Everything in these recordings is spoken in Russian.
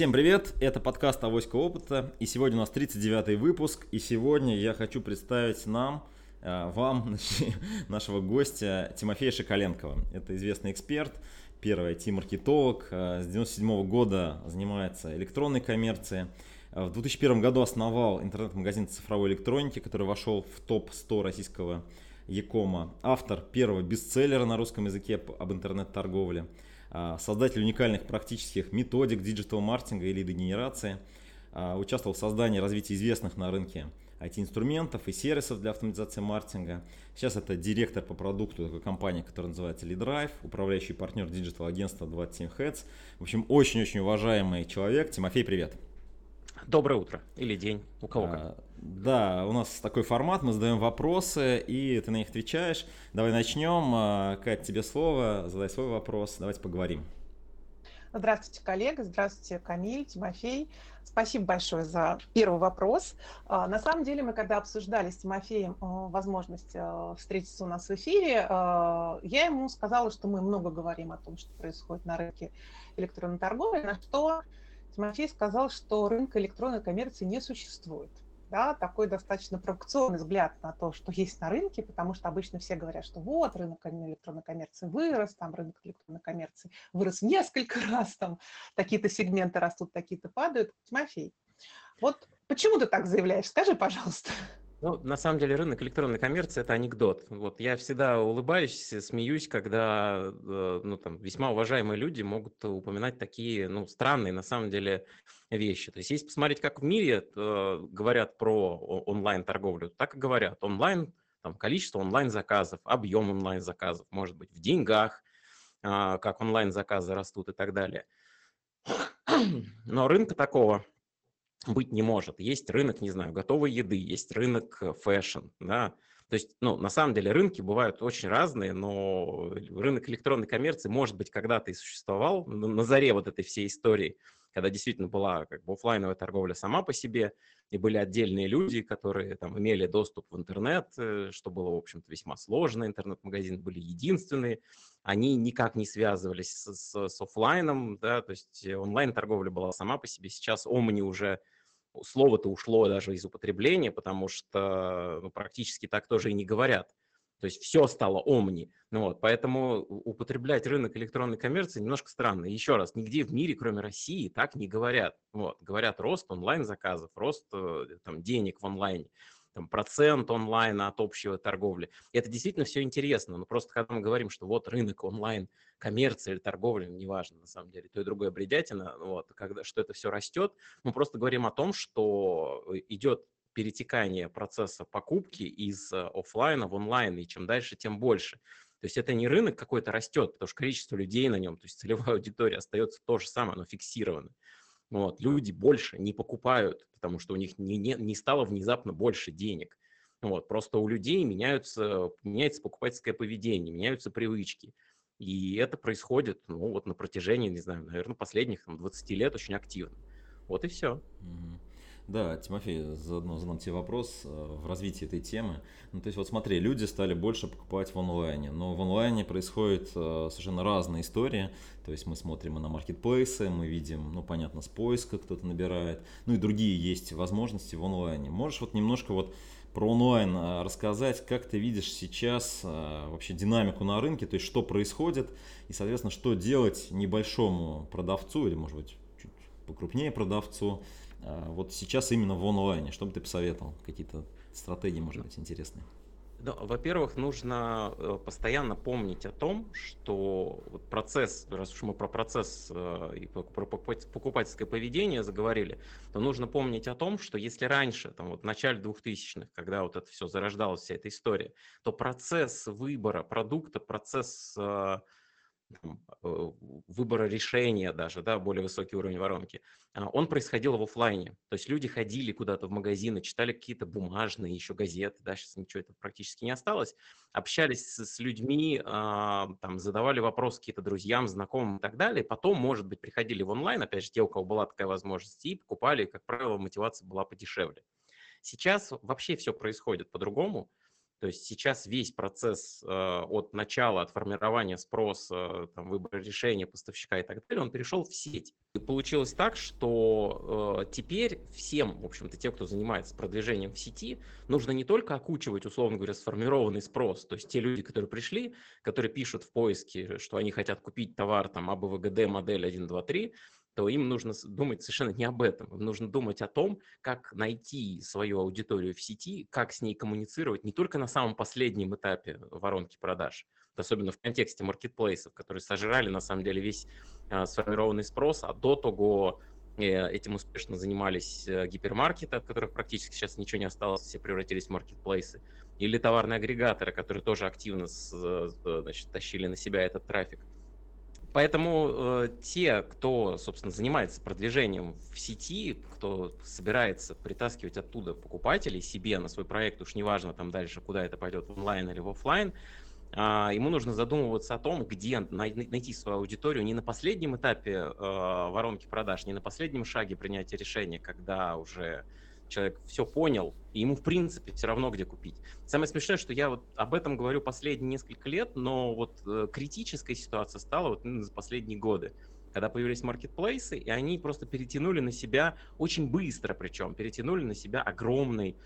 Всем привет, это подкаст «Авоська опыта», и сегодня у нас 39-й выпуск, и сегодня я хочу представить нам, э, вам, нашего гостя Тимофея Шоколенкова. Это известный эксперт, первый IT-маркетолог, э, с 97 -го года занимается электронной коммерцией. Э, в 2001 году основал интернет-магазин цифровой электроники, который вошел в топ-100 российского Якома. Автор первого бестселлера на русском языке об интернет-торговле – создатель уникальных практических методик диджитал-маркетинга и лидогенерации, а, участвовал в создании и развитии известных на рынке IT-инструментов и сервисов для автоматизации маркетинга. Сейчас это директор по продукту такой компании, которая называется LeadDrive, управляющий партнер диджитал-агентства 27 Heads. В общем, очень-очень уважаемый человек. Тимофей, привет. Доброе утро или день, у кого как. А, да, у нас такой формат, мы задаем вопросы, и ты на них отвечаешь. Давай начнем. А, Кать, тебе слово, задай свой вопрос, давайте поговорим. Здравствуйте, коллега, здравствуйте, Камиль, Тимофей. Спасибо большое за первый вопрос. А, на самом деле, мы когда обсуждали с Тимофеем возможность встретиться у нас в эфире, я ему сказала, что мы много говорим о том, что происходит на рынке электронной торговли, на что Тимофей сказал, что рынка электронной коммерции не существует. Да, такой достаточно провокационный взгляд на то, что есть на рынке, потому что обычно все говорят, что вот рынок электронной коммерции вырос, там рынок электронной коммерции вырос несколько раз, там такие-то сегменты растут, такие-то падают. Тимофей, вот почему ты так заявляешь? Скажи, пожалуйста. Ну, на самом деле рынок электронной коммерции – это анекдот. Вот я всегда улыбаюсь, смеюсь, когда э, ну, там, весьма уважаемые люди могут упоминать такие ну, странные на самом деле вещи. То есть если посмотреть, как в мире э, говорят про онлайн-торговлю, так и говорят. Онлайн, там, количество онлайн-заказов, объем онлайн-заказов, может быть, в деньгах, э, как онлайн-заказы растут и так далее. Но рынка такого быть не может. Есть рынок, не знаю, готовой еды, есть рынок э, fashion, да. То есть, ну, на самом деле рынки бывают очень разные, но рынок электронной коммерции, может быть, когда-то и существовал на заре вот этой всей истории, когда действительно была как бы офлайновая торговля сама по себе, и были отдельные люди, которые там имели доступ в интернет, э, что было, в общем-то, весьма сложно. Интернет-магазины были единственные, они никак не связывались с, с, с офлайном, да, то есть онлайн-торговля была сама по себе. Сейчас Омни уже слово-то ушло даже из употребления, потому что ну, практически так тоже и не говорят. То есть все стало омни. Ну, вот, поэтому употреблять рынок электронной коммерции немножко странно. Еще раз, нигде в мире, кроме России, так не говорят. Вот, говорят рост онлайн-заказов, рост э, там, денег в онлайне там, процент онлайна от общего торговли. Это действительно все интересно, но просто когда мы говорим, что вот рынок онлайн, коммерция или торговля, неважно на самом деле, то и другое бредятина, вот, когда, что это все растет, мы просто говорим о том, что идет перетекание процесса покупки из э, офлайна в онлайн, и чем дальше, тем больше. То есть это не рынок какой-то растет, потому что количество людей на нем, то есть целевая аудитория остается то же самое, оно фиксировано. Вот, люди больше не покупают, потому что у них не, не, не стало внезапно больше денег. Вот, просто у людей меняются, меняется покупательское поведение, меняются привычки. И это происходит ну, вот на протяжении, не знаю, наверное, последних там, 20 лет очень активно. Вот и все. Угу. Да, Тимофей, заодно задам тебе вопрос э, в развитии этой темы. Ну, то есть вот смотри, люди стали больше покупать в онлайне, но в онлайне происходят э, совершенно разные истории. То есть мы смотрим и на маркетплейсы, мы видим, ну, понятно, с поиска кто-то набирает, ну и другие есть возможности в онлайне. Можешь вот немножко вот про онлайн э, рассказать, как ты видишь сейчас вообще динамику на рынке, то есть что происходит и, соответственно, что делать небольшому продавцу или, может быть, чуть покрупнее продавцу, вот сейчас именно в онлайне, что бы ты посоветовал? Какие-то стратегии, может быть, интересные? Ну, во-первых, нужно э, постоянно помнить о том, что процесс, раз уж мы про процесс э, и про покупательское поведение заговорили, то нужно помнить о том, что если раньше, там вот в начале 2000-х, когда вот это все зарождалась, вся эта история, то процесс выбора продукта, процесс Э, выбора решения даже, да, более высокий уровень воронки, а, он происходил в офлайне. То есть люди ходили куда-то в магазины, читали какие-то бумажные еще газеты, да, сейчас ничего этого практически не осталось, общались с, с людьми, а, там, задавали вопросы какие-то друзьям, знакомым и так далее. Потом, может быть, приходили в онлайн, опять же, те, у кого была такая возможность, и покупали, как правило, мотивация была подешевле. Сейчас вообще все происходит по-другому. То есть сейчас весь процесс э, от начала, от формирования спроса, там, выбора решения поставщика и так далее, он перешел в сеть. получилось так, что э, теперь всем, в общем-то, тем, кто занимается продвижением в сети, нужно не только окучивать, условно говоря, сформированный спрос, то есть те люди, которые пришли, которые пишут в поиске, что они хотят купить товар там АБВГД модель 1, 2, 3, то им нужно думать совершенно не об этом. Им нужно думать о том, как найти свою аудиторию в сети, как с ней коммуницировать не только на самом последнем этапе воронки продаж, особенно в контексте маркетплейсов, которые сожрали на самом деле весь а, сформированный спрос, а до того э, этим успешно занимались э, гипермаркеты, от которых практически сейчас ничего не осталось, все превратились в маркетплейсы, или товарные агрегаторы, которые тоже активно э, значит, тащили на себя этот трафик. Поэтому э, те, кто, собственно, занимается продвижением в сети, кто собирается притаскивать оттуда покупателей себе на свой проект, уж неважно там дальше, куда это пойдет, онлайн или в офлайн, а, ему нужно задумываться о том, где найти свою аудиторию не на последнем этапе э, воронки продаж, не на последнем шаге принятия решения, когда уже человек все понял, и ему, в принципе, все равно, где купить. Самое смешное, что я вот об этом говорю последние несколько лет, но вот э, критическая ситуация стала вот за последние годы, когда появились маркетплейсы, и они просто перетянули на себя, очень быстро причем, перетянули на себя огромный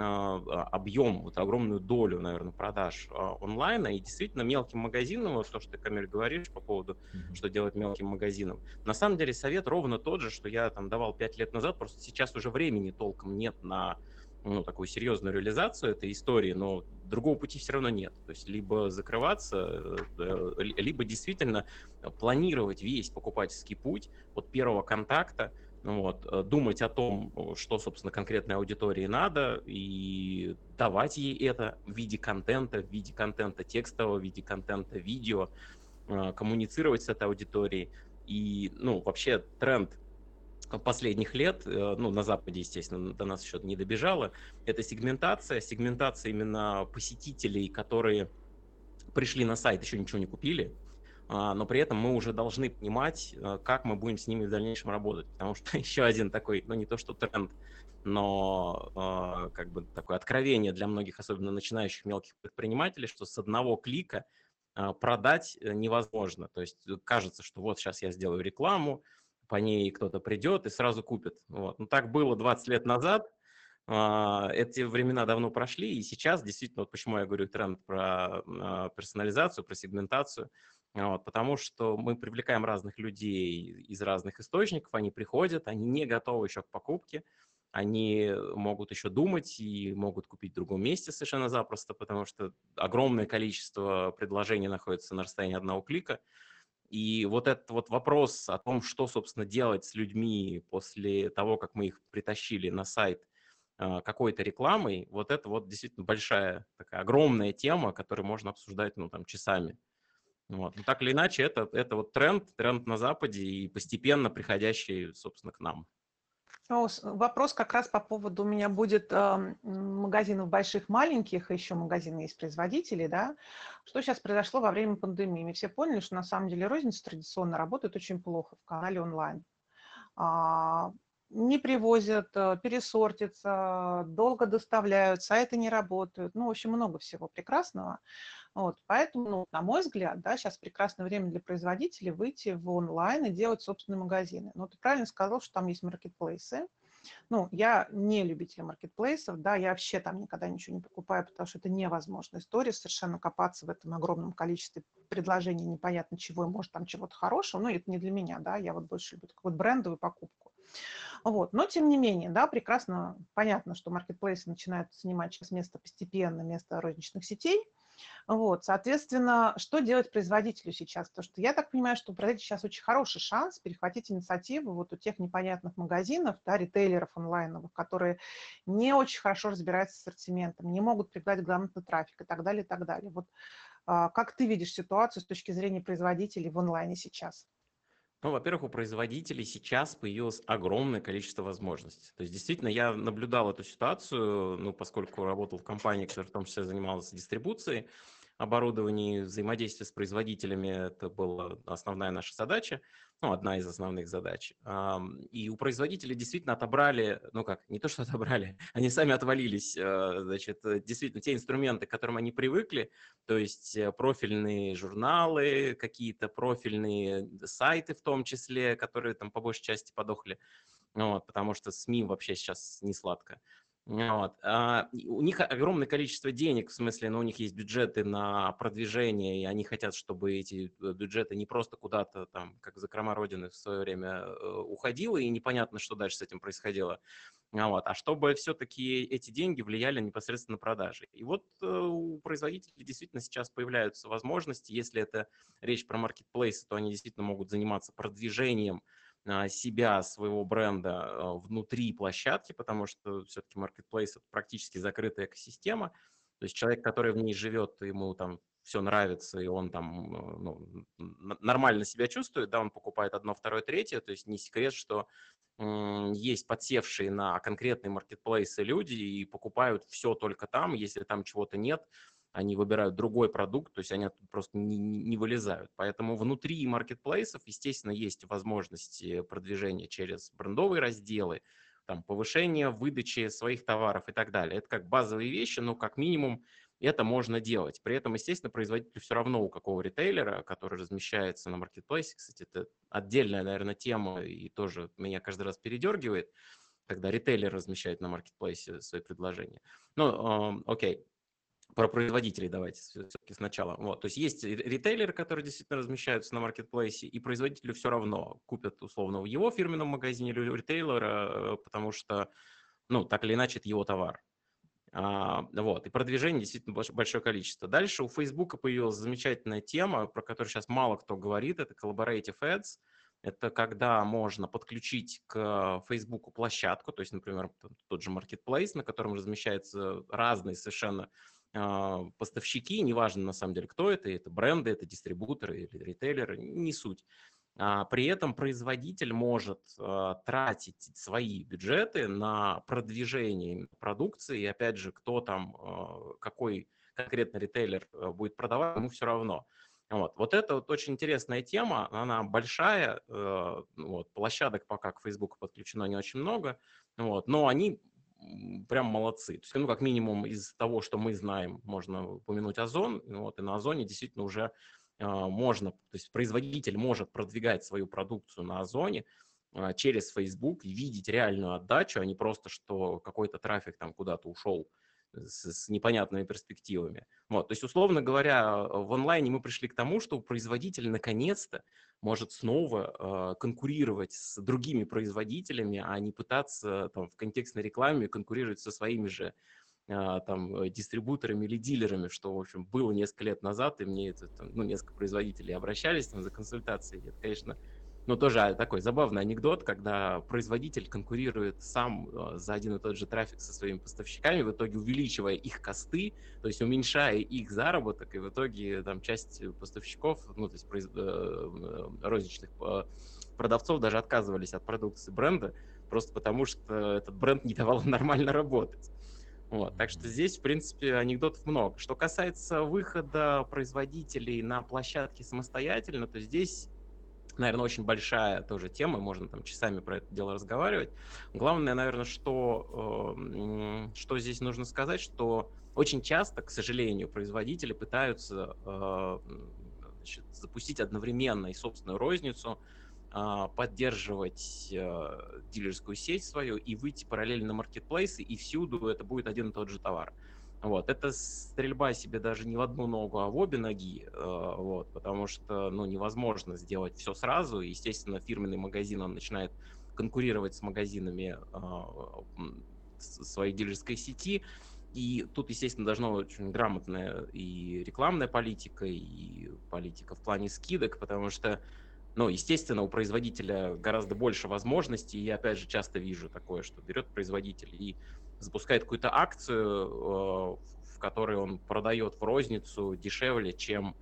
объем, вот огромную долю, наверное, продаж а, онлайна, и действительно мелким магазинам, вот то, что ты, Камиль, говоришь по поводу, mm-hmm. что делать мелким магазинам, на самом деле совет ровно тот же, что я там давал 5 лет назад, просто сейчас уже времени толком нет на ну, такую серьезную реализацию этой истории, но другого пути все равно нет. То есть либо закрываться, э, либо действительно планировать весь покупательский путь от первого контакта вот, э, думать о том, что, собственно, конкретной аудитории надо, и давать ей это в виде контента, в виде контента текстового, в виде контента видео, э, коммуницировать с этой аудиторией. И, ну, вообще тренд последних лет, э, ну, на Западе, естественно, до нас еще не добежало, это сегментация, сегментация именно посетителей, которые пришли на сайт, еще ничего не купили, но при этом мы уже должны понимать, э, как мы будем с ними в дальнейшем работать. Потому что еще один такой, ну не то что тренд, но э, как бы такое откровение для многих, особенно начинающих мелких предпринимателей, что с одного клика э, продать невозможно. То есть кажется, что вот сейчас я сделаю рекламу, по ней кто-то придет и сразу купит. Вот. Ну, так было 20 лет назад, эти времена давно прошли, и сейчас действительно, вот почему я говорю тренд про персонализацию, про сегментацию, вот, потому что мы привлекаем разных людей из разных источников, они приходят, они не готовы еще к покупке, они могут еще думать и могут купить в другом месте совершенно запросто, потому что огромное количество предложений находится на расстоянии одного клика. И вот этот вот вопрос о том, что, собственно, делать с людьми после того, как мы их притащили на сайт а, какой-то рекламой, вот это вот действительно большая, такая огромная тема, которую можно обсуждать, ну, там, часами. Вот. Но так или иначе, это, это вот тренд, тренд на Западе и постепенно приходящий, собственно, к нам. Ну, вопрос как раз по поводу у меня будет э, магазинов больших, маленьких, еще магазины есть производителей, да. Что сейчас произошло во время пандемии? Мы все поняли, что на самом деле розница традиционно работает очень плохо в канале онлайн. А, не привозят, э, пересортятся, долго доставляют, сайты не работают. Ну, в общем, много всего прекрасного. Вот, поэтому, ну, на мой взгляд, да, сейчас прекрасное время для производителей выйти в онлайн и делать собственные магазины. Но ты правильно сказал, что там есть маркетплейсы. Ну, я не любитель маркетплейсов, да, я вообще там никогда ничего не покупаю, потому что это невозможная история, совершенно копаться в этом огромном количестве предложений, непонятно чего, и может там чего-то хорошего, но это не для меня, да, я вот больше люблю такую вот брендовую покупку. Вот. Но, тем не менее, да, прекрасно понятно, что маркетплейсы начинают занимать сейчас место постепенно, место розничных сетей, вот, соответственно, что делать производителю сейчас? Потому что я так понимаю, что у производителя сейчас очень хороший шанс перехватить инициативу вот у тех непонятных магазинов, да, ритейлеров онлайновых, которые не очень хорошо разбираются с ассортиментом, не могут пригнать грамотный трафик и так далее, и так далее. Вот а, как ты видишь ситуацию с точки зрения производителей в онлайне сейчас? Ну, во-первых, у производителей сейчас появилось огромное количество возможностей. То есть, действительно, я наблюдал эту ситуацию, ну, поскольку работал в компании, которая в том числе занималась дистрибуцией, оборудовании, взаимодействие с производителями, это была основная наша задача, ну, одна из основных задач. И у производителей действительно отобрали, ну как, не то что отобрали, они сами отвалились, э, значит, действительно те инструменты, к которым они привыкли, то есть э, профильные журналы, какие-то профильные сайты в том числе, которые там по большей части подохли, вот, потому что СМИ вообще сейчас не сладко. Вот. А, у них огромное количество денег, в смысле, ну, у них есть бюджеты на продвижение, и они хотят, чтобы эти э, бюджеты не просто куда-то там, как закрома Родины в свое время э, уходило, и непонятно, что дальше с этим происходило. Вот. А чтобы все-таки эти деньги влияли непосредственно на продажи. И вот э, у производителей действительно сейчас появляются возможности, если это речь про маркетплейсы, то они действительно могут заниматься продвижением а, себя, своего бренда а, внутри площадки, потому что все-таки Marketplace – это практически закрытая экосистема. То есть человек, который в ней живет, ему там все нравится, и он там э, ну, нормально себя чувствует, да, он покупает одно, второе, третье, то есть не секрет, что есть подсевшие на конкретные маркетплейсы люди и покупают все только там, если там чего-то нет, они выбирают другой продукт, то есть они просто не, не вылезают. Поэтому внутри маркетплейсов, естественно, есть возможности продвижения через брендовые разделы, там, повышение выдачи своих товаров и так далее. Это как базовые вещи, но как минимум это можно делать. При этом, естественно, производителю все равно у какого ритейлера, который размещается на маркетплейсе, кстати, это отдельная, наверное, тема и тоже меня каждый раз передергивает, когда ритейлер размещает на маркетплейсе свои предложения. Ну, окей, про производителей давайте все-таки сначала. Вот, то есть есть ритейлеры, которые действительно размещаются на маркетплейсе, и производителю все равно купят условно в его фирменном магазине или у ритейлера, э, потому что, ну, так или иначе, это его товар. А, вот, и продвижение действительно большое количество. Дальше у Facebook появилась замечательная тема, про которую сейчас мало кто говорит, это Collaborative Ads. Это когда можно подключить к Facebook площадку, то есть, например, тот же Marketplace, на котором размещаются разные совершенно поставщики, неважно на самом деле, кто это, это бренды, это дистрибуторы или ритейлеры, не суть. А, при этом производитель может а, тратить свои бюджеты на продвижение продукции, и опять же, кто там, какой конкретно ритейлер будет продавать, ему все равно. Вот, вот это вот очень интересная тема, она большая, вот, площадок пока к Facebook подключено не очень много, вот, но они прям молодцы. То есть, ну, как минимум из того, что мы знаем, можно упомянуть Озон. Вот, и на Озоне действительно уже э, можно, то есть производитель может продвигать свою продукцию на Озоне э, через Facebook видеть реальную отдачу, а не просто, что какой-то трафик там куда-то ушел с, с непонятными перспективами. Вот, то есть, условно говоря, в онлайне мы пришли к тому, что производитель наконец-то может снова э, конкурировать с другими производителями, а не пытаться там, в контекстной рекламе конкурировать со своими же э, там, дистрибуторами или дилерами, что, в общем, было несколько лет назад, и мне это, там, ну, несколько производителей обращались там, за консультацией. Это, конечно, ну, тоже а, такой забавный анекдот, когда производитель конкурирует сам э, за один и тот же трафик со своими поставщиками, в итоге увеличивая их косты, то есть уменьшая их заработок, и в итоге там часть поставщиков, ну, то есть произ... Э, э, розничных продавцов даже отказывались от продукции бренда, просто потому что этот бренд не давал нормально работать. Вот, так что здесь, в принципе, анекдотов много. Что касается выхода производителей на площадки самостоятельно, то здесь наверное, очень большая тоже тема, можно там часами про это дело разговаривать. Главное, наверное, что, э, что здесь нужно сказать, что очень часто, к сожалению, производители пытаются э, значит, запустить одновременно и собственную розницу, э, поддерживать э, дилерскую сеть свою и выйти параллельно на маркетплейсы, и всюду это будет один и тот же товар. Вот, это стрельба себе даже не в одну ногу, а в обе ноги, э, вот, потому что, ну, невозможно сделать все сразу. Естественно, фирменный магазин, он начинает конкурировать с магазинами э, своей дилерской сети, и тут, естественно, должна быть очень грамотная и рекламная политика, и политика в плане скидок, потому что, ну, естественно, у производителя гораздо больше возможностей. И я, опять же, часто вижу такое, что берет производитель и запускает какую-то акцию, э, в которой он продает в розницу дешевле, чем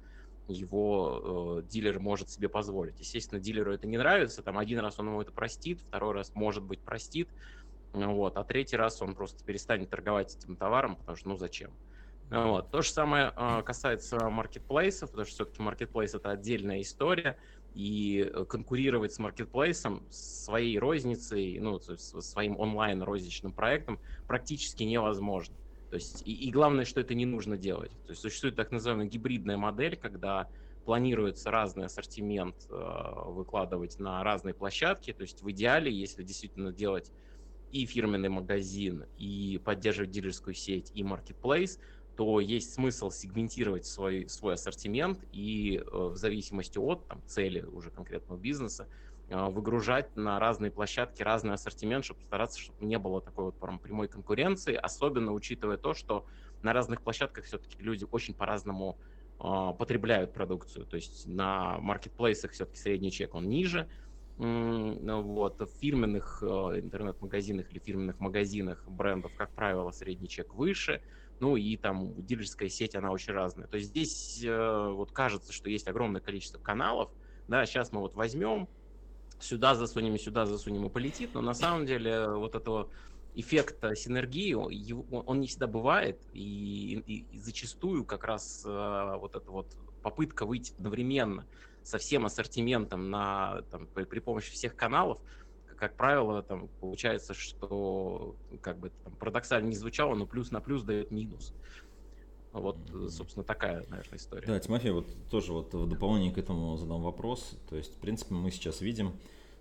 его э, дилер может себе позволить. Естественно, дилеру это не нравится, там один раз он ему это простит, второй раз, может быть, простит, вот, а третий раз он просто перестанет торговать этим товаром, потому что, ну, зачем? Вот. То же самое э, касается маркетплейсов, потому что все-таки маркетплейс это отдельная история, и э, конкурировать с маркетплейсом, своей розницей, ну, своим онлайн-розничным проектом практически невозможно. То есть, и, и главное, что это не нужно делать. То есть существует так называемая гибридная модель, когда планируется разный ассортимент э, выкладывать на разные площадки. То есть в идеале, если действительно делать и фирменный магазин, и поддерживать дилерскую сеть, и маркетплейс, то есть смысл сегментировать свой, свой ассортимент и э, в зависимости от там, цели уже конкретного бизнеса э, выгружать на разные площадки разный ассортимент, чтобы стараться, чтобы не было такой вот прям прямой конкуренции, особенно учитывая то, что на разных площадках все-таки люди очень по-разному э, потребляют продукцию. То есть на маркетплейсах все-таки средний чек, он ниже, ну вот, в фирменных интернет-магазинах или фирменных магазинах брендов, как правило, средний чек выше – ну и там дилерская сеть, она очень разная. То есть здесь э, вот кажется, что есть огромное количество каналов, да, сейчас мы вот возьмем, сюда засунем, сюда засунем и полетит, но на самом деле вот этого эффекта синергии, он не всегда бывает, и, и, и зачастую как раз э, вот эта вот попытка выйти одновременно со всем ассортиментом на, там, при, при помощи всех каналов, как правило, там получается, что как бы там парадоксально не звучало, но плюс на плюс дает минус. Вот, собственно, такая, наверное, история. Да, Тимофей, вот тоже вот в дополнение к этому задам вопрос. То есть, в принципе, мы сейчас видим,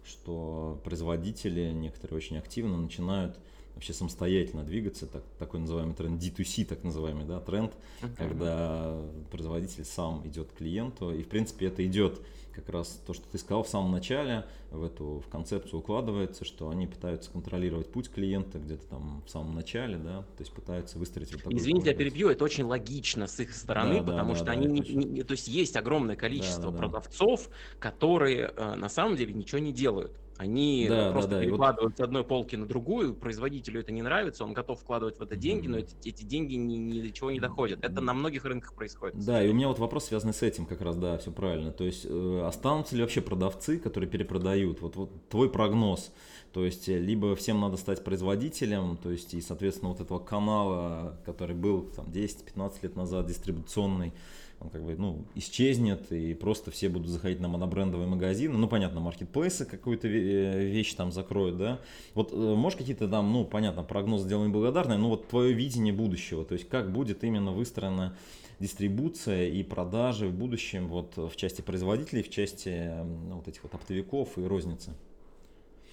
что производители некоторые очень активно начинают вообще самостоятельно двигаться, так, такой называемый тренд D2C, так называемый, да, тренд, uh-huh. когда производитель сам идет к клиенту, и в принципе это идет как раз то, что ты сказал в самом начале, в эту в концепцию укладывается, что они пытаются контролировать путь клиента где-то там в самом начале, да, то есть пытаются выстроить вот такой Извините, я перебью, это очень логично с их стороны, да, потому да, что да, они, не, не, то есть есть огромное количество да, да, продавцов, да. которые э, на самом деле ничего не делают. Они да, просто да, да. перекладывают вот... с одной полки на другую, производителю это не нравится, он готов вкладывать в это деньги, но эти, эти деньги ни, ни до чего не доходят. Это на многих рынках происходит. Да, и у меня вот вопрос связанный с этим как раз, да, все правильно. То есть э, останутся ли вообще продавцы, которые перепродают? Вот, вот твой прогноз. То есть э, либо всем надо стать производителем, то есть и, соответственно, вот этого канала, который был там 10-15 лет назад дистрибуционный, он как бы, ну, исчезнет, и просто все будут заходить на монобрендовые магазины. Ну, понятно, маркетплейсы какую-то э, вещь там закроют, да. Вот э, можешь какие-то там, ну, понятно, прогнозы сделать благодарные, но вот твое видение будущего, то есть как будет именно выстроена дистрибуция и продажи в будущем вот в части производителей, в части ну, вот этих вот оптовиков и розницы?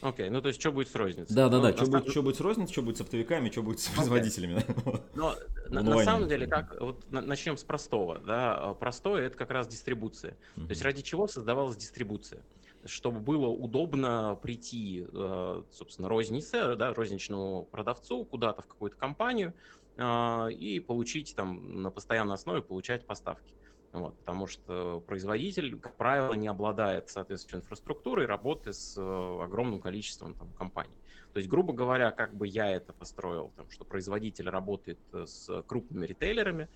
Окей, okay, ну то есть что будет с розницей? Да, да, ну, да, что, будет, что будет с розницей, что будет с оптовиками, что будет с производителями. Okay. Но на, на самом деле, как вот начнем с простого, да, простое это как раз дистрибуция. Mm-hmm. То есть ради чего создавалась дистрибуция? Чтобы было удобно прийти, э, собственно, рознице, да, розничному продавцу куда-то в какую-то компанию э, и получить там на постоянной основе получать поставки. Вот, потому что производитель, как правило, не обладает соответствующей инфраструктурой работы с э, огромным количеством там, компаний. То есть, грубо говоря, как бы я это построил, там, что производитель работает э, с крупными ритейлерами,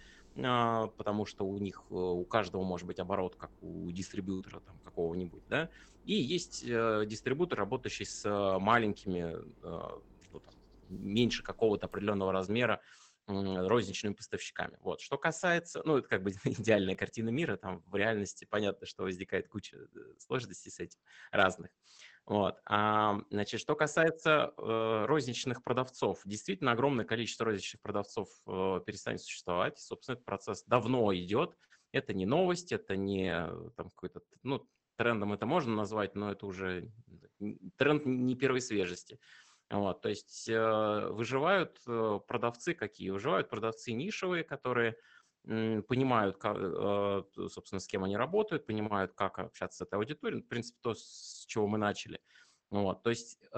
а, потому что у них, э, у каждого может быть оборот, как у дистрибьютора там, какого-нибудь, да, и есть дистрибьютор, работающий с маленькими, ну, там, меньше какого-то определенного размера розничными поставщиками. Вот. Что касается, ну, это как бы идеальная картина мира, там в реальности понятно, что возникает куча э, сложностей с этим разных. Вот. А, значит, что касается э, розничных продавцов, действительно огромное количество розничных продавцов э, перестанет существовать. Собственно, этот процесс давно идет. Это не новость, это не э, там какой-то, ну, трендом это можно назвать, но это уже тренд не первой свежести. Вот, то есть э, выживают э, продавцы какие? Выживают продавцы нишевые, которые понимают, э, собственно, с кем они работают, понимают, как общаться с этой аудиторией. В принципе, то, с чего мы начали. Вот, то есть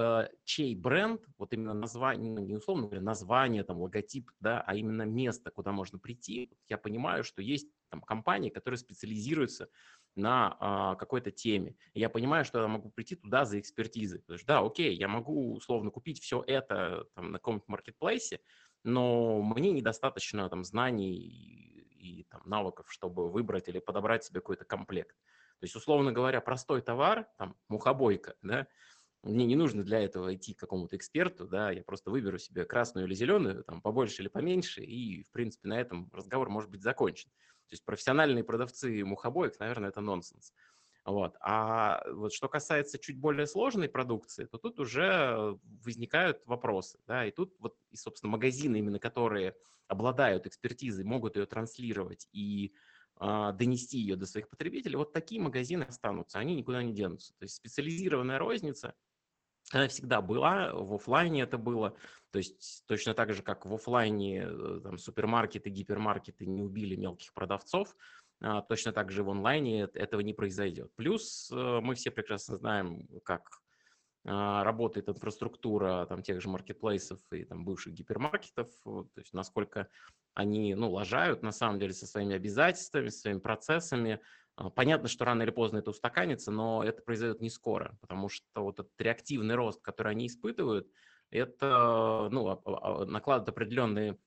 чей бренд, вот именно название, ну, не условно говоря, название, там, логотип, да, а именно место, куда можно прийти. Я понимаю, что есть там компании, которые специализируются на а, какой-то теме. я понимаю, что я могу прийти туда за экспертизой. Потому что, да, окей, я могу условно купить все это там, на каком-нибудь маркетплейсе, но мне недостаточно там знаний и, и там, навыков, чтобы выбрать или подобрать себе какой-то комплект. То есть, условно говоря, простой товар, там, мухобойка, да, мне не нужно для этого идти к какому-то эксперту, да, я просто выберу себе красную или зеленую, там, побольше или поменьше, и, в принципе, на этом разговор может быть закончен. То есть профессиональные продавцы мухобоек, наверное, это нонсенс. Вот. А вот что касается чуть более сложной продукции, то тут уже возникают вопросы. Да? И тут вот, и, собственно, магазины, именно которые обладают экспертизой, могут ее транслировать и а, донести ее до своих потребителей, вот такие магазины останутся, они никуда не денутся. То есть специализированная розница, она всегда была, в офлайне это было, то есть точно так же, как в офлайне э, там, супермаркеты, гипермаркеты не убили мелких продавцов, а, точно так же в онлайне этого не произойдет. Плюс э, мы все прекрасно знаем, как а, работает инфраструктура там, тех же маркетплейсов и там, бывших гипермаркетов, то есть насколько они ну, лажают на самом деле со своими обязательствами, со своими процессами, понятно, что рано или поздно это устаканится, но это произойдет не скоро, потому что вот этот реактивный рост, который они испытывают, это ну, накладывает определенные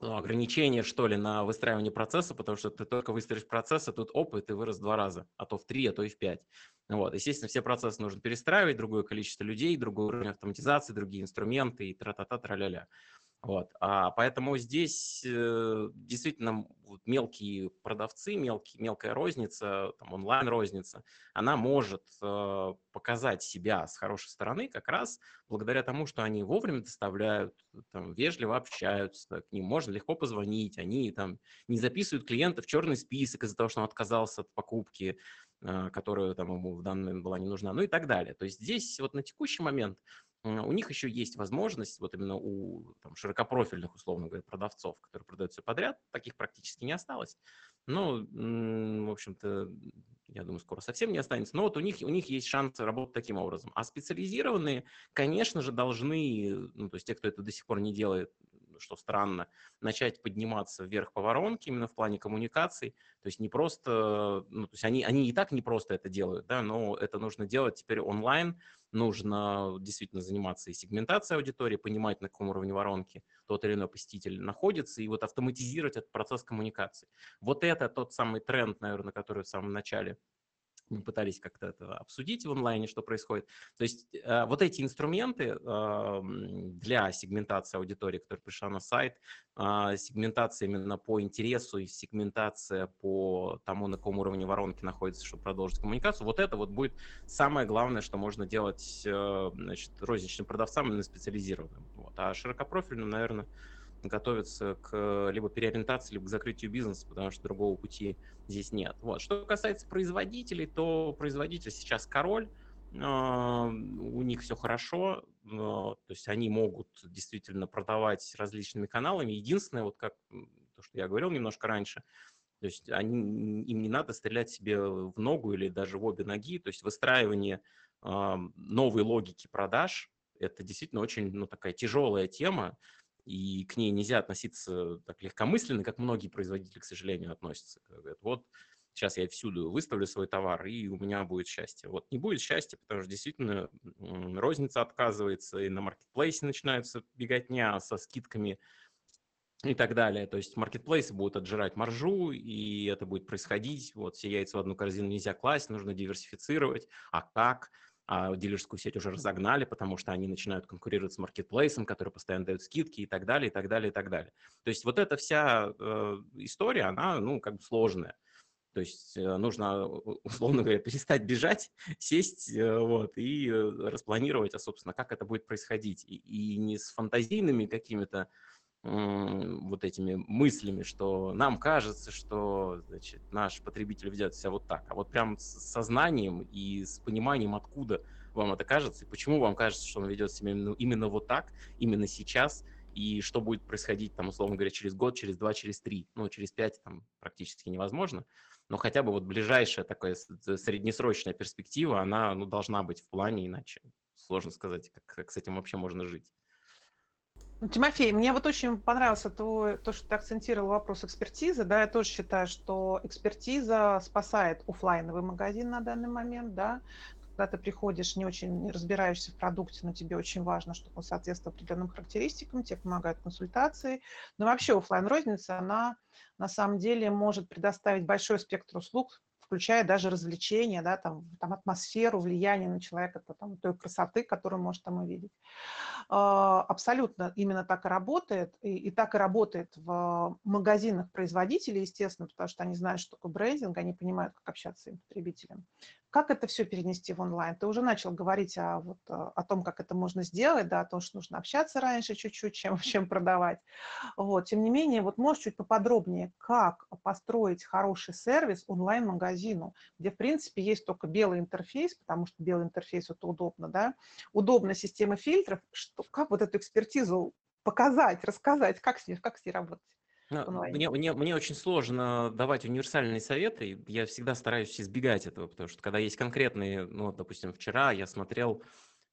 ну, ограничения, что ли, на выстраивание процесса, потому что ты только выстроишь процесс, а тут оп, и ты вырос два раза, а то в три, а то и в пять. Вот. Естественно, все процессы нужно перестраивать, другое количество людей, другой уровень автоматизации, другие инструменты и тра-та-та, тра-ля-ля. Вот. А поэтому здесь э, действительно вот мелкие продавцы, мелкие, мелкая розница, там, онлайн-розница, она может э, показать себя с хорошей стороны как раз благодаря тому, что они вовремя доставляют, там, вежливо общаются, к ним можно легко позвонить, они там не записывают клиента в черный список из-за того, что он отказался от покупки, э, которая там ему в данный момент была не нужна, ну и так далее. То есть здесь вот на текущий момент у них еще есть возможность, вот именно у там, широкопрофильных, условно говоря, продавцов, которые продают все подряд, таких практически не осталось. Ну, в общем-то, я думаю, скоро совсем не останется. Но вот у них, у них есть шанс работать таким образом. А специализированные, конечно же, должны, ну, то есть те, кто это до сих пор не делает, что странно, начать подниматься вверх по воронке именно в плане коммуникаций. То есть не просто, ну, то есть они, они и так не просто это делают, да, но это нужно делать теперь онлайн, нужно действительно заниматься и сегментацией аудитории, понимать, на каком уровне воронки тот или иной посетитель находится, и вот автоматизировать этот процесс коммуникации. Вот это тот самый тренд, наверное, который в самом начале мы пытались как-то это обсудить в онлайне, что происходит. То есть э, вот эти инструменты э, для сегментации аудитории, которая пришла на сайт, э, сегментация именно по интересу и сегментация по тому, на каком уровне воронки находится, чтобы продолжить коммуникацию, вот это вот будет самое главное, что можно делать э, значит, розничным продавцам именно специализированным. Вот. А широкопрофильным, наверное, готовиться к либо переориентации, либо к закрытию бизнеса, потому что другого пути здесь нет. Вот. Что касается производителей, то производитель сейчас король, а, у них все хорошо, то есть они могут действительно продавать различными каналами. Единственное, вот как то, что я говорил немножко раньше, то есть они, им не надо стрелять себе в ногу или даже в обе ноги, то есть выстраивание новой логики продаж – это действительно очень ну, такая тяжелая тема, и к ней нельзя относиться так легкомысленно, как многие производители, к сожалению, относятся. Говорят, вот сейчас я всюду выставлю свой товар, и у меня будет счастье. Вот не будет счастья, потому что действительно розница отказывается, и на маркетплейсе начинаются беготня со скидками и так далее. То есть маркетплейсы будут отжирать маржу, и это будет происходить. Вот все яйца в одну корзину нельзя класть, нужно диверсифицировать. А как? А дилерскую сеть уже разогнали, потому что они начинают конкурировать с маркетплейсом, который постоянно дает скидки и так далее, и так далее, и так далее. То есть вот эта вся э, история, она, ну, как бы сложная. То есть э, нужно, условно говоря, перестать бежать, сесть э, вот, и э, распланировать, а, собственно, как это будет происходить. И, и не с фантазийными какими-то вот этими мыслями, что нам кажется, что значит, наш потребитель ведет себя вот так, а вот прям с сознанием и с пониманием, откуда вам это кажется, и почему вам кажется, что он ведет себя именно, именно вот так, именно сейчас, и что будет происходить, там, условно говоря, через год, через два, через три, ну, через пять там практически невозможно, но хотя бы вот ближайшая такая среднесрочная перспектива, она, ну, должна быть в плане, иначе. Сложно сказать, как, как с этим вообще можно жить. Тимофей, мне вот очень понравилось то, то, что ты акцентировал вопрос экспертизы. Да, я тоже считаю, что экспертиза спасает офлайновый магазин на данный момент, да, когда ты приходишь, не очень разбираешься в продукте, но тебе очень важно, чтобы он соответствовал определенным характеристикам, тебе помогают консультации. Но вообще офлайн розница она на самом деле может предоставить большой спектр услуг, включая даже развлечения, да, там, там атмосферу, влияние на человека, там, той красоты, которую может там увидеть. А, абсолютно именно так и работает, и, и так и работает в магазинах производителей, естественно, потому что они знают, что такое брендинг, они понимают, как общаться с потребителем. Как это все перенести в онлайн? Ты уже начал говорить о, вот, о том, как это можно сделать, да, о том, что нужно общаться раньше чуть-чуть, чем, чем продавать. Вот. Тем не менее, вот можешь чуть поподробнее, как построить хороший сервис онлайн-магазину, где, в принципе, есть только белый интерфейс, потому что белый интерфейс – это удобно, да, удобная система фильтров, что, как вот эту экспертизу показать, рассказать, как с ней, как с ней работать? Мне, мне, мне очень сложно давать универсальные советы. Я всегда стараюсь избегать этого, потому что когда есть конкретные, ну, допустим, вчера я смотрел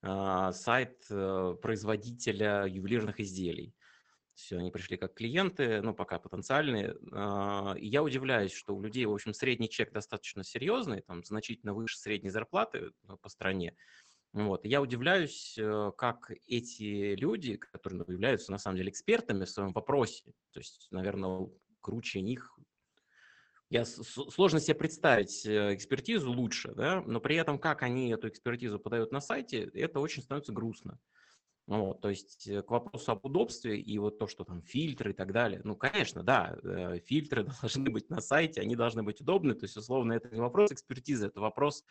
э, сайт э, производителя ювелирных изделий. Все, они пришли как клиенты, ну, пока потенциальные. Э, и я удивляюсь, что у людей, в общем, средний чек достаточно серьезный, там, значительно выше средней зарплаты э, по стране. Вот. Я удивляюсь, э, как эти люди, которые ну, являются на самом деле экспертами в своем вопросе, то есть, наверное, круче них, я сложно себе представить э, экспертизу лучше, да, но при этом, как они эту экспертизу подают на сайте, это очень становится грустно. Вот, то есть э, к вопросу об удобстве и вот то, что там фильтры и так далее. Ну, конечно, да, фильтры должны быть на сайте, они должны быть удобны. То есть, условно, это не вопрос экспертизы, это вопрос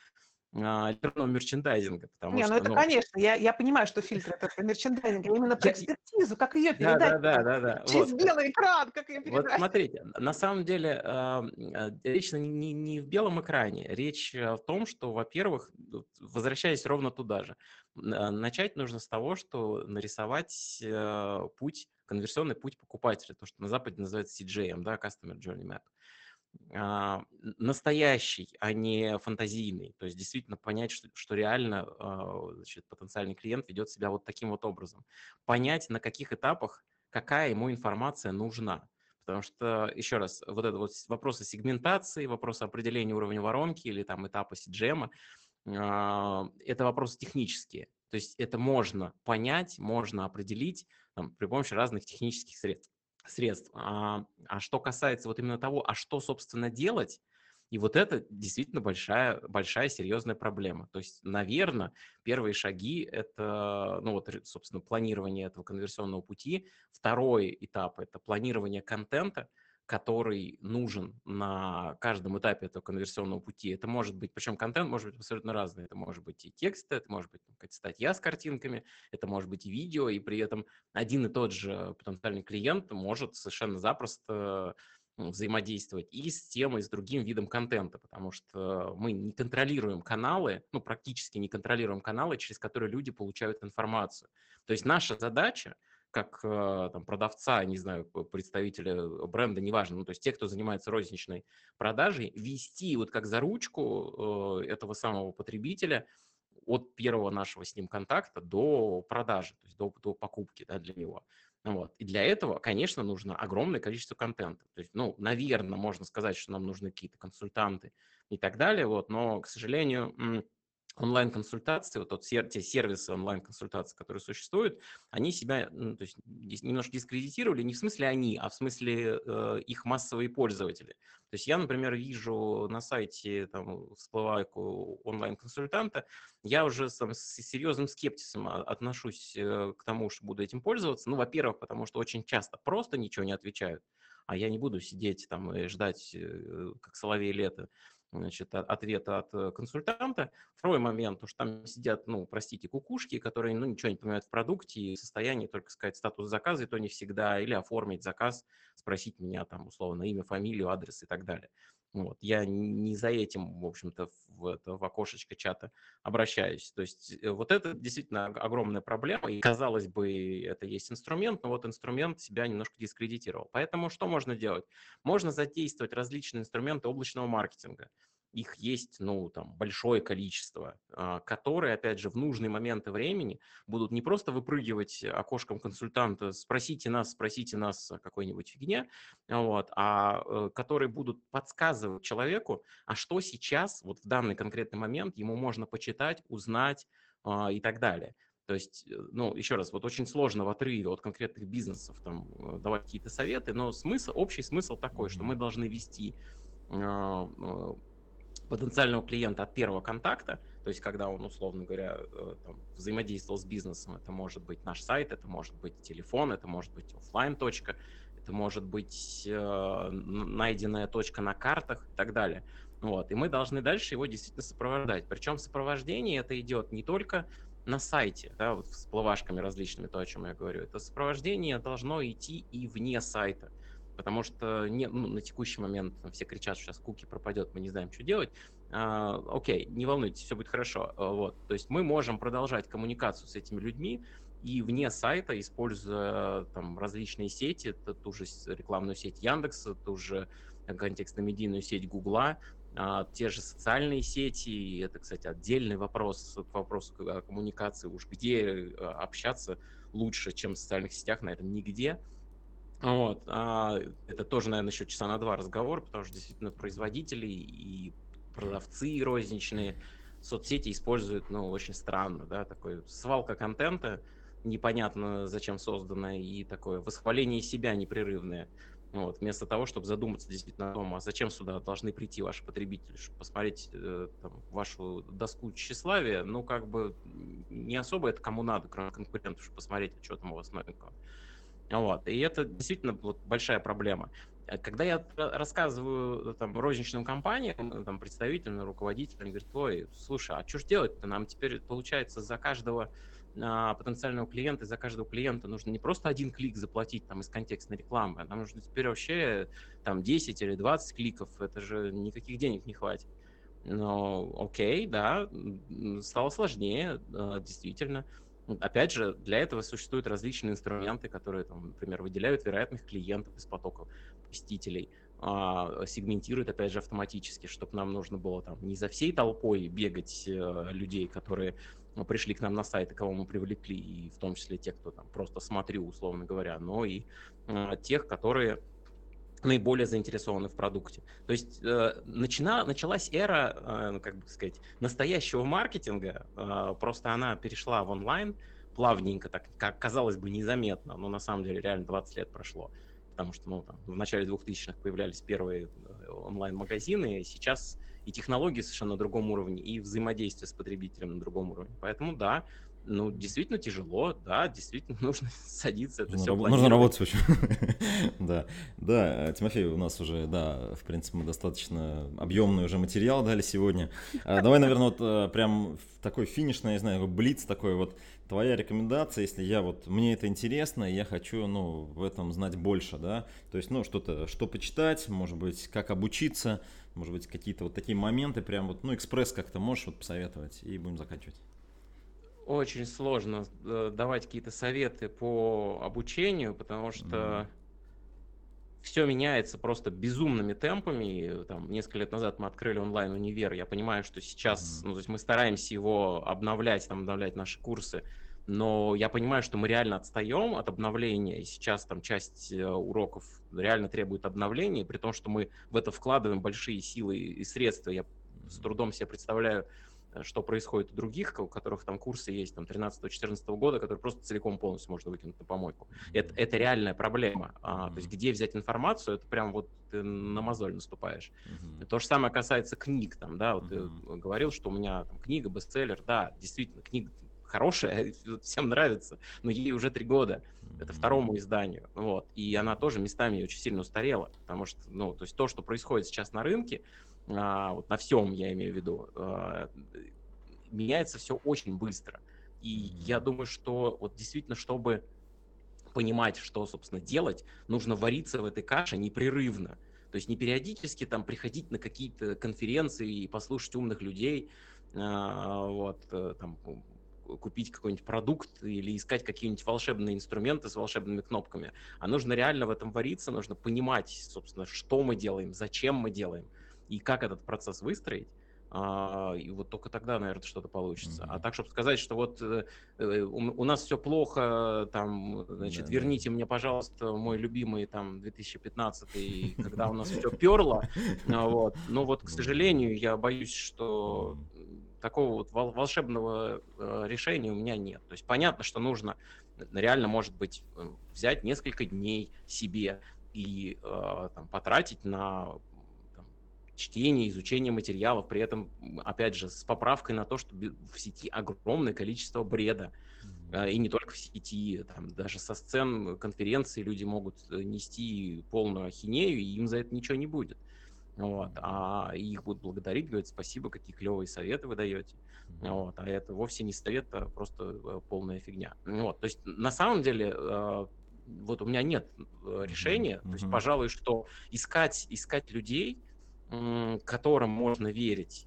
альтернативного мерчендайзинга. Потому не, ну что, ну это, ну... конечно, я, я понимаю, что фильтр это мерчендайзинг, а именно про экспертизу, как ее передать. Да, да, да, да. Через вот. белый экран, как ее передать. Вот смотрите, на самом деле э, речь не, не в белом экране, речь в том, что, во-первых, возвращаясь ровно туда же, начать нужно с того, что нарисовать э, путь, конверсионный путь покупателя, то, что на Западе называется CJM, да, Customer Journey Map. А, настоящий, а не фантазийный. То есть действительно понять, что, что реально а, значит, потенциальный клиент ведет себя вот таким вот образом. Понять, на каких этапах какая ему информация нужна. Потому что, еще раз, вот это вот вопросы сегментации, вопросы определения уровня воронки или там этапа CGM, а, это вопросы технические. То есть это можно понять, можно определить там, при помощи разных технических средств средств. А, а что касается вот именно того, а что, собственно, делать, и вот это действительно большая, большая серьезная проблема. То есть, наверное, первые шаги – это, ну вот, собственно, планирование этого конверсионного пути. Второй этап – это планирование контента – который нужен на каждом этапе этого конверсионного пути. Это может быть, причем контент может быть абсолютно разный. Это может быть и текст, это может быть какая-то статья с картинками, это может быть и видео, и при этом один и тот же потенциальный клиент может совершенно запросто взаимодействовать и с тем, и с другим видом контента, потому что мы не контролируем каналы, ну, практически не контролируем каналы, через которые люди получают информацию. То есть наша задача – как э, там, продавца, не знаю, представителя бренда, неважно, ну, то есть те, кто занимается розничной продажей, вести вот как за ручку э, этого самого потребителя от первого нашего с ним контакта до продажи, то есть до, до покупки да, для него. Вот. И для этого, конечно, нужно огромное количество контента. То есть, ну, наверное, можно сказать, что нам нужны какие-то консультанты и так далее, вот, но, к сожалению, онлайн-консультации, вот тот, те сервисы онлайн-консультации, которые существуют, они себя ну, то есть, немножко дискредитировали, не в смысле они, а в смысле э, их массовые пользователи. То есть я, например, вижу на сайте там, всплывайку онлайн-консультанта, я уже сам, с серьезным скептисом отношусь э, к тому, что буду этим пользоваться. Ну, во-первых, потому что очень часто просто ничего не отвечают, а я не буду сидеть там и ждать, э, как соловей лето, значит, ответа от э, консультанта. Второй момент, то, что там сидят, ну, простите, кукушки, которые, ну, ничего не понимают в продукте и состоянии только сказать статус заказа, и то не всегда, или оформить заказ, спросить меня там, условно, имя, фамилию, адрес и так далее. Вот. Я не за этим, в общем-то, в, это, в окошечко чата обращаюсь. То есть э, вот это действительно огромная проблема. И, казалось бы, это есть инструмент, но вот инструмент себя немножко дискредитировал. Поэтому что можно делать? Можно задействовать различные инструменты облачного маркетинга их есть, ну, там, большое количество, а, которые, опять же, в нужные моменты времени будут не просто выпрыгивать окошком консультанта, спросите нас, спросите нас о какой-нибудь фигне, вот, а э, которые будут подсказывать человеку, а что сейчас, вот в данный конкретный момент, ему можно почитать, узнать а, и так далее. То есть, э, ну, еще раз, вот очень сложно в отрыве от конкретных бизнесов там э, давать какие-то советы, но смысл, общий смысл такой, что мы должны вести потенциального клиента от первого контакта, то есть когда он, условно говоря, э, там, взаимодействовал с бизнесом, это может быть наш сайт, это может быть телефон, это может быть офлайн точка, это может быть э, найденная точка на картах и так далее. Вот. И мы должны дальше его действительно сопровождать. Причем сопровождение это идет не только на сайте, да, вот с плавашками различными, то, о чем я говорю. Это сопровождение должно идти и вне сайта. Потому что не, ну, на текущий момент все кричат, что сейчас куки пропадет, мы не знаем, что делать. А, окей, не волнуйтесь, все будет хорошо. А, вот. То есть мы можем продолжать коммуникацию с этими людьми и вне сайта, используя там, различные сети, ту же рекламную сеть Яндекса, ту же контекстно-медийную сеть Гугла, а, те же социальные сети, и это, кстати, отдельный вопрос к вопросу коммуникации, уж где а, общаться лучше, чем в социальных сетях, наверное, нигде. Вот. А это тоже, наверное, еще часа на два разговор, потому что действительно производители и продавцы розничные соцсети используют, ну, очень странно, да, такой свалка контента, непонятно зачем создана, и такое восхваление себя непрерывное. Вот, вместо того, чтобы задуматься действительно о том, а зачем сюда должны прийти ваши потребители, чтобы посмотреть э, там, вашу доску тщеславия, ну, как бы не особо это кому надо, кроме конкурентов, чтобы посмотреть, что там у вас новенького. Вот. И это действительно большая проблема. Э, когда я рассказываю э, там, розничным компаниям, э, там, представителям, руководителям, говорят, ой, слушай, а что ж делать-то? Нам теперь, получается, за каждого а, потенциального клиента, за каждого клиента нужно не просто один клик заплатить там из контекстной рекламы, а нам нужно теперь вообще там 10 или 20 кликов, это же никаких денег не хватит. Но окей, да, стало сложнее, действительно. Опять же, для этого существуют различные инструменты, которые, там, например, выделяют вероятных клиентов из потоков посетителей, а, сегментируют, опять же, автоматически, чтобы нам нужно было там не за всей толпой бегать э, людей, которые ну, пришли к нам на сайт, и кого мы привлекли, и в том числе те, кто там просто смотрю, условно говоря, но и э, тех, которые наиболее заинтересованы в продукте. То есть э, начина, началась эра, э, ну, как бы сказать, настоящего маркетинга, э, просто она перешла в онлайн плавненько, так как казалось бы незаметно, но на самом деле реально 20 лет прошло, потому что ну, там, в начале 2000-х появлялись первые э, онлайн-магазины, и сейчас и технологии совершенно на другом уровне, и взаимодействие с потребителем на другом уровне. Поэтому да, ну, действительно тяжело, да, действительно нужно садиться, это нужно, все раб- нужно работать общем. да, да, Тимофей, у нас уже, да, в принципе, мы достаточно объемный уже материал дали сегодня. А, давай, наверное, вот э, прям такой финишный, я знаю, блиц такой вот, твоя рекомендация, если я вот, мне это интересно, я хочу, ну, в этом знать больше, да, то есть, ну, что-то, что почитать, может быть, как обучиться, может быть, какие-то вот такие моменты, прям вот, ну, экспресс как-то можешь вот посоветовать, и будем заканчивать очень сложно э, давать какие-то советы по обучению, потому что mm. все меняется просто безумными темпами. Там, несколько лет назад мы открыли онлайн-универ. Я понимаю, что сейчас mm. ну, то есть мы стараемся его обновлять, там, обновлять наши курсы. Но я понимаю, что мы реально отстаем от обновления, и сейчас там часть э, уроков реально требует обновления, при том, что мы в это вкладываем большие силы и средства. Я с трудом себе представляю, Э, что происходит у других, у которых там курсы есть там 13-14 года, которые просто целиком полностью можно выкинуть на помойку. Это, это реальная проблема. А, то есть где взять информацию, это прям вот ты на мозоль наступаешь. Mm-hmm. То же самое касается книг. Там, да, вот mm-hmm. ты говорил, что у меня там, книга, бестселлер. Да, действительно, книга хорошая, всем нравится, но ей уже три года. Это второму изданию. Вот. И она тоже местами очень сильно устарела, потому что, ну, то есть то, что происходит сейчас на рынке, вот на всем я имею в виду, а, меняется все очень быстро. И я думаю, что вот действительно, чтобы понимать, что, собственно, делать, нужно вариться в этой каше непрерывно. То есть не периодически там приходить на какие-то конференции и послушать умных людей, а, вот, э, там, купить какой-нибудь продукт или искать какие-нибудь волшебные инструменты с волшебными кнопками. А нужно реально в этом вариться, нужно понимать, собственно, что мы делаем, зачем мы делаем и как этот процесс выстроить, а, и вот только тогда, наверное, что-то получится. Mm-hmm. А так, чтобы сказать, что вот э, э, у, нас все плохо, там, значит, да, верните да. мне, пожалуйста, мой любимый там 2015, когда у нас все перло, а, вот. Но вот, к сожалению, я боюсь, что такого вот волшебного э, решения у меня нет. То есть понятно, что нужно реально, может быть, взять несколько дней себе и там, потратить на чтение, изучение материалов, при этом, опять же, с поправкой на то, что в сети огромное количество бреда. И не только в сети, там, даже со сцен конференции люди могут э, нести полную ахинею, и им за это ничего не будет. Вот. А их будут благодарить, говорят, спасибо, какие клевые советы вы даете. Вот. А это вовсе не совет, а просто э, полная фигня. Вот. То есть на самом деле э, вот у меня нет решения. Mm-hmm. То есть, пожалуй, что искать, искать людей, которым можно верить,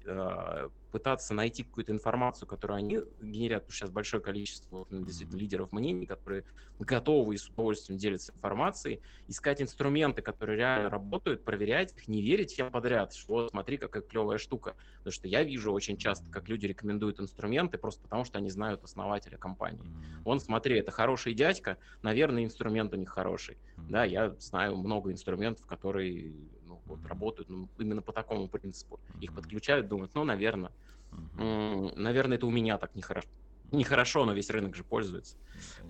пытаться найти какую-то информацию, которую они генерят, потому что сейчас большое количество ну, действительно лидеров мнений, которые готовы и с удовольствием делятся информацией, искать инструменты, которые реально работают, проверять их, не верить всем подряд, что вот смотри, какая клевая штука. Потому что я вижу очень часто, как люди рекомендуют инструменты просто потому, что они знают основателя компании. Он, смотри, это хороший дядька, наверное, инструмент у них хороший. Да, я знаю много инструментов, которые вот, работают ну, именно по такому принципу. Их подключают, думают, ну, наверное. Наверное, это у меня так нехорошо. Нехорошо, но весь рынок же пользуется.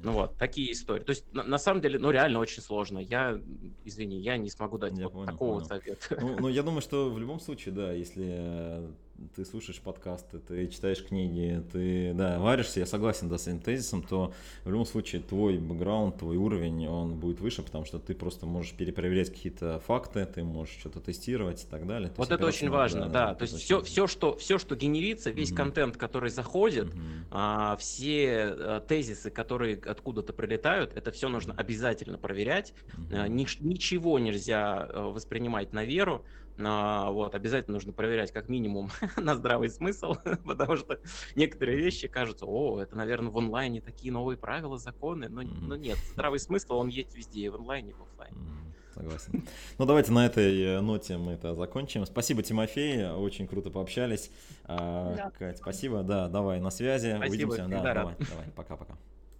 Ну вот, такие истории. То есть, на, на самом деле, ну реально очень сложно. Я, извини, я не смогу дать я вот понял, такого понял. совета. Ну, ну, я думаю, что в любом случае, да, если ты слушаешь подкасты, ты читаешь книги, ты, да, варишься, я согласен, да, с этим тезисом, то в любом случае твой бэкграунд, твой уровень, он будет выше, потому что ты просто можешь перепроверять какие-то факты, ты можешь что-то тестировать и так далее. Вот это очень важно, да, да. то есть все, все, что, все, что генерится, весь mm-hmm. контент, который заходит, mm-hmm. а, все а, тезисы, которые откуда-то прилетают, это все нужно обязательно проверять, mm-hmm. а, ни, ничего нельзя а, воспринимать на веру, вот, обязательно нужно проверять как минимум на здравый смысл, потому что некоторые вещи кажутся, о, это, наверное, в онлайне такие новые правила, законы, но, mm-hmm. но нет, здравый смысл, он есть везде, и в онлайне, и в офлайне. Mm-hmm. Согласен. Ну, давайте на этой э, ноте мы это закончим. Спасибо, Тимофей, очень круто пообщались. А, да. Кать, спасибо, да, давай на связи, спасибо, увидимся. Да, давай, давай, пока-пока.